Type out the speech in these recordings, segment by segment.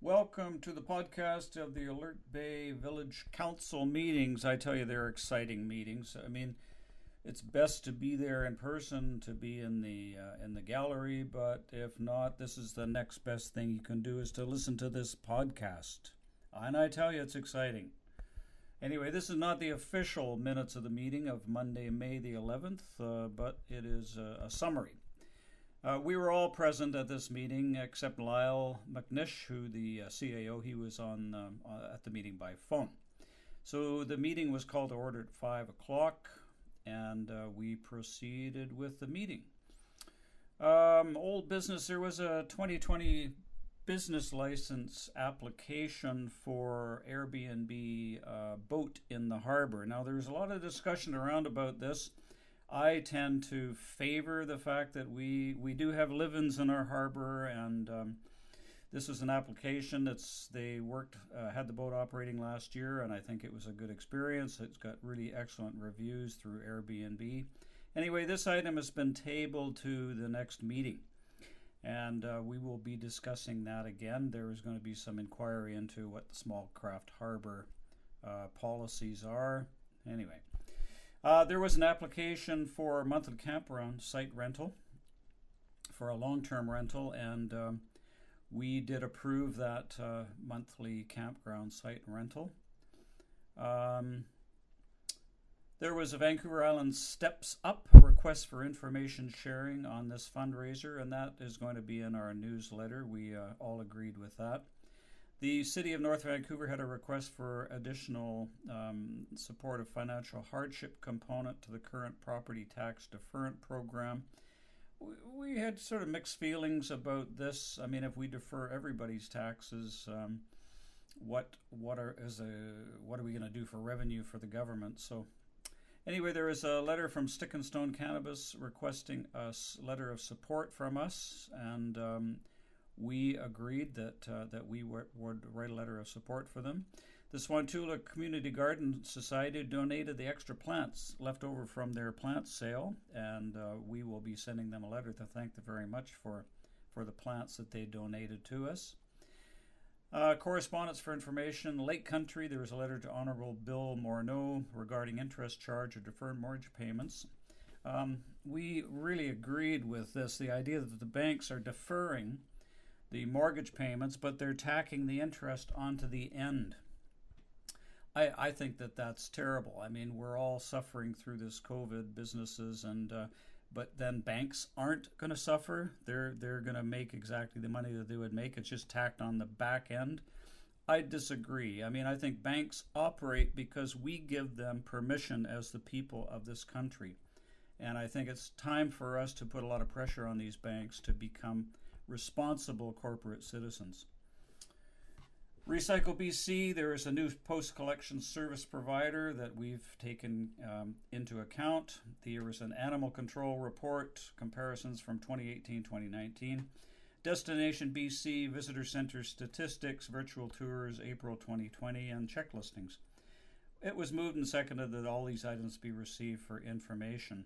Welcome to the podcast of the Alert Bay Village Council meetings. I tell you, they're exciting meetings. I mean, it's best to be there in person, to be in the uh, in the gallery. But if not, this is the next best thing you can do is to listen to this podcast. And I tell you, it's exciting. Anyway, this is not the official minutes of the meeting of Monday, May the 11th, uh, but it is a, a summary. Uh, we were all present at this meeting except Lyle McNish, who the uh, CAO, he was on um, uh, at the meeting by phone. So the meeting was called to order at 5 o'clock and uh, we proceeded with the meeting. Um, old business, there was a 2020 business license application for Airbnb uh, boat in the harbor. Now, there's a lot of discussion around about this. I tend to favor the fact that we, we do have live-ins in our harbor and um, this is an application that's they worked uh, had the boat operating last year, and I think it was a good experience. It's got really excellent reviews through Airbnb. Anyway, this item has been tabled to the next meeting, and uh, we will be discussing that again. There is going to be some inquiry into what the small craft harbor uh, policies are. Anyway, uh, there was an application for monthly campground site rental for a long-term rental, and um, we did approve that uh, monthly campground site rental. Um, there was a Vancouver Island Steps Up request for information sharing on this fundraiser, and that is going to be in our newsletter. We uh, all agreed with that. The City of North Vancouver had a request for additional um, support of financial hardship component to the current property tax deferment program we had sort of mixed feelings about this. I mean, if we defer everybody's taxes, um, what what are is a what are we going to do for revenue for the government? So, anyway, there is a letter from Stick and Stone Cannabis requesting a letter of support from us, and um, we agreed that uh, that we w- would write a letter of support for them. The Sointula Community Garden Society donated the extra plants left over from their plant sale, and uh, we will be sending them a letter to thank them very much for, for the plants that they donated to us. Uh, correspondence for information Lake Country, there was a letter to Honorable Bill Morneau regarding interest charge or deferred mortgage payments. Um, we really agreed with this the idea that the banks are deferring the mortgage payments, but they're tacking the interest onto the end. I, I think that that's terrible. I mean, we're all suffering through this COVID, businesses, and uh, but then banks aren't going to suffer. They're they're going to make exactly the money that they would make. It's just tacked on the back end. I disagree. I mean, I think banks operate because we give them permission as the people of this country. And I think it's time for us to put a lot of pressure on these banks to become responsible corporate citizens. Recycle BC, there is a new post collection service provider that we've taken um, into account. There is an animal control report, comparisons from 2018 2019. Destination BC, visitor center statistics, virtual tours, April 2020, and check listings. It was moved and seconded that all these items be received for information.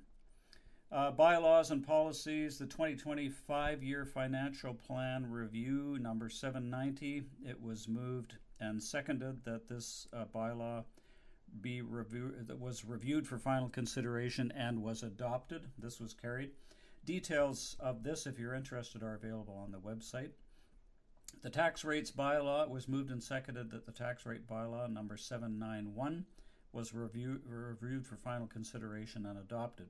Uh, bylaws and policies, the 2025 year financial plan review, number 790. It was moved and seconded that this uh, bylaw be reviewed, that was reviewed for final consideration and was adopted. This was carried. Details of this, if you're interested, are available on the website. The tax rates bylaw was moved and seconded that the tax rate bylaw number 791 was review, reviewed for final consideration and adopted.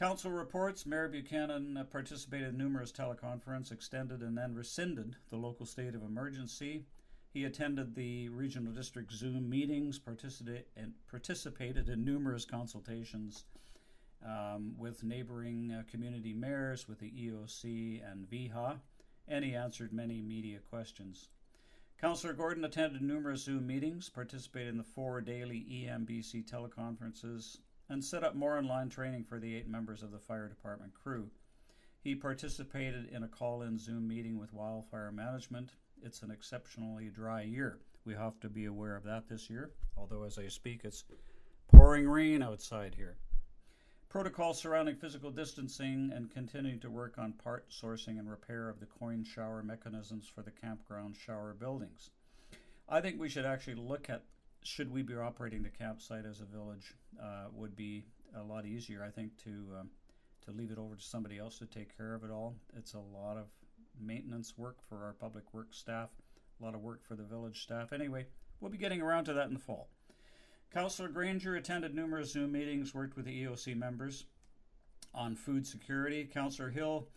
Council reports Mayor Buchanan participated in numerous teleconferences, extended and then rescinded the local state of emergency. He attended the regional district Zoom meetings, participated, and participated in numerous consultations um, with neighboring uh, community mayors, with the EOC and VHA, and he answered many media questions. Councillor Gordon attended numerous Zoom meetings, participated in the four daily EMBC teleconferences, and set up more online training for the eight members of the fire department crew. He participated in a call in Zoom meeting with wildfire management. It's an exceptionally dry year. We have to be aware of that this year, although as I speak, it's pouring rain outside here. protocol surrounding physical distancing, and continuing to work on part sourcing and repair of the coin shower mechanisms for the campground shower buildings. I think we should actually look at should we be operating the campsite as a village uh, would be a lot easier, I think, to um, to leave it over to somebody else to take care of it all. It's a lot of maintenance work for our public works staff, a lot of work for the village staff. Anyway, we'll be getting around to that in the fall. Councillor Granger attended numerous Zoom meetings, worked with the EOC members on food security. Councillor Hill,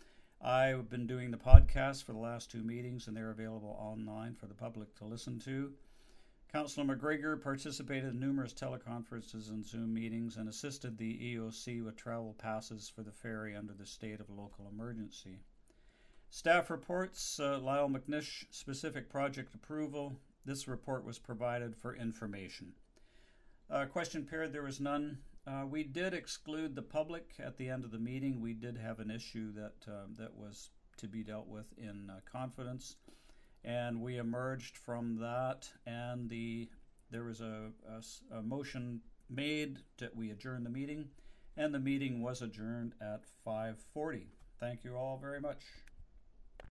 I've been doing the podcast for the last two meetings, and they're available online for the public to listen to. Councillor McGregor participated in numerous teleconferences and Zoom meetings and assisted the EOC with travel passes for the ferry under the state of local emergency. Staff reports uh, Lyle McNish specific project approval. This report was provided for information. Uh, question period, there was none. Uh, we did exclude the public at the end of the meeting. We did have an issue that uh, that was to be dealt with in uh, confidence, and we emerged from that. And the there was a, a, a motion made that we adjourn the meeting, and the meeting was adjourned at 5:40. Thank you all very much.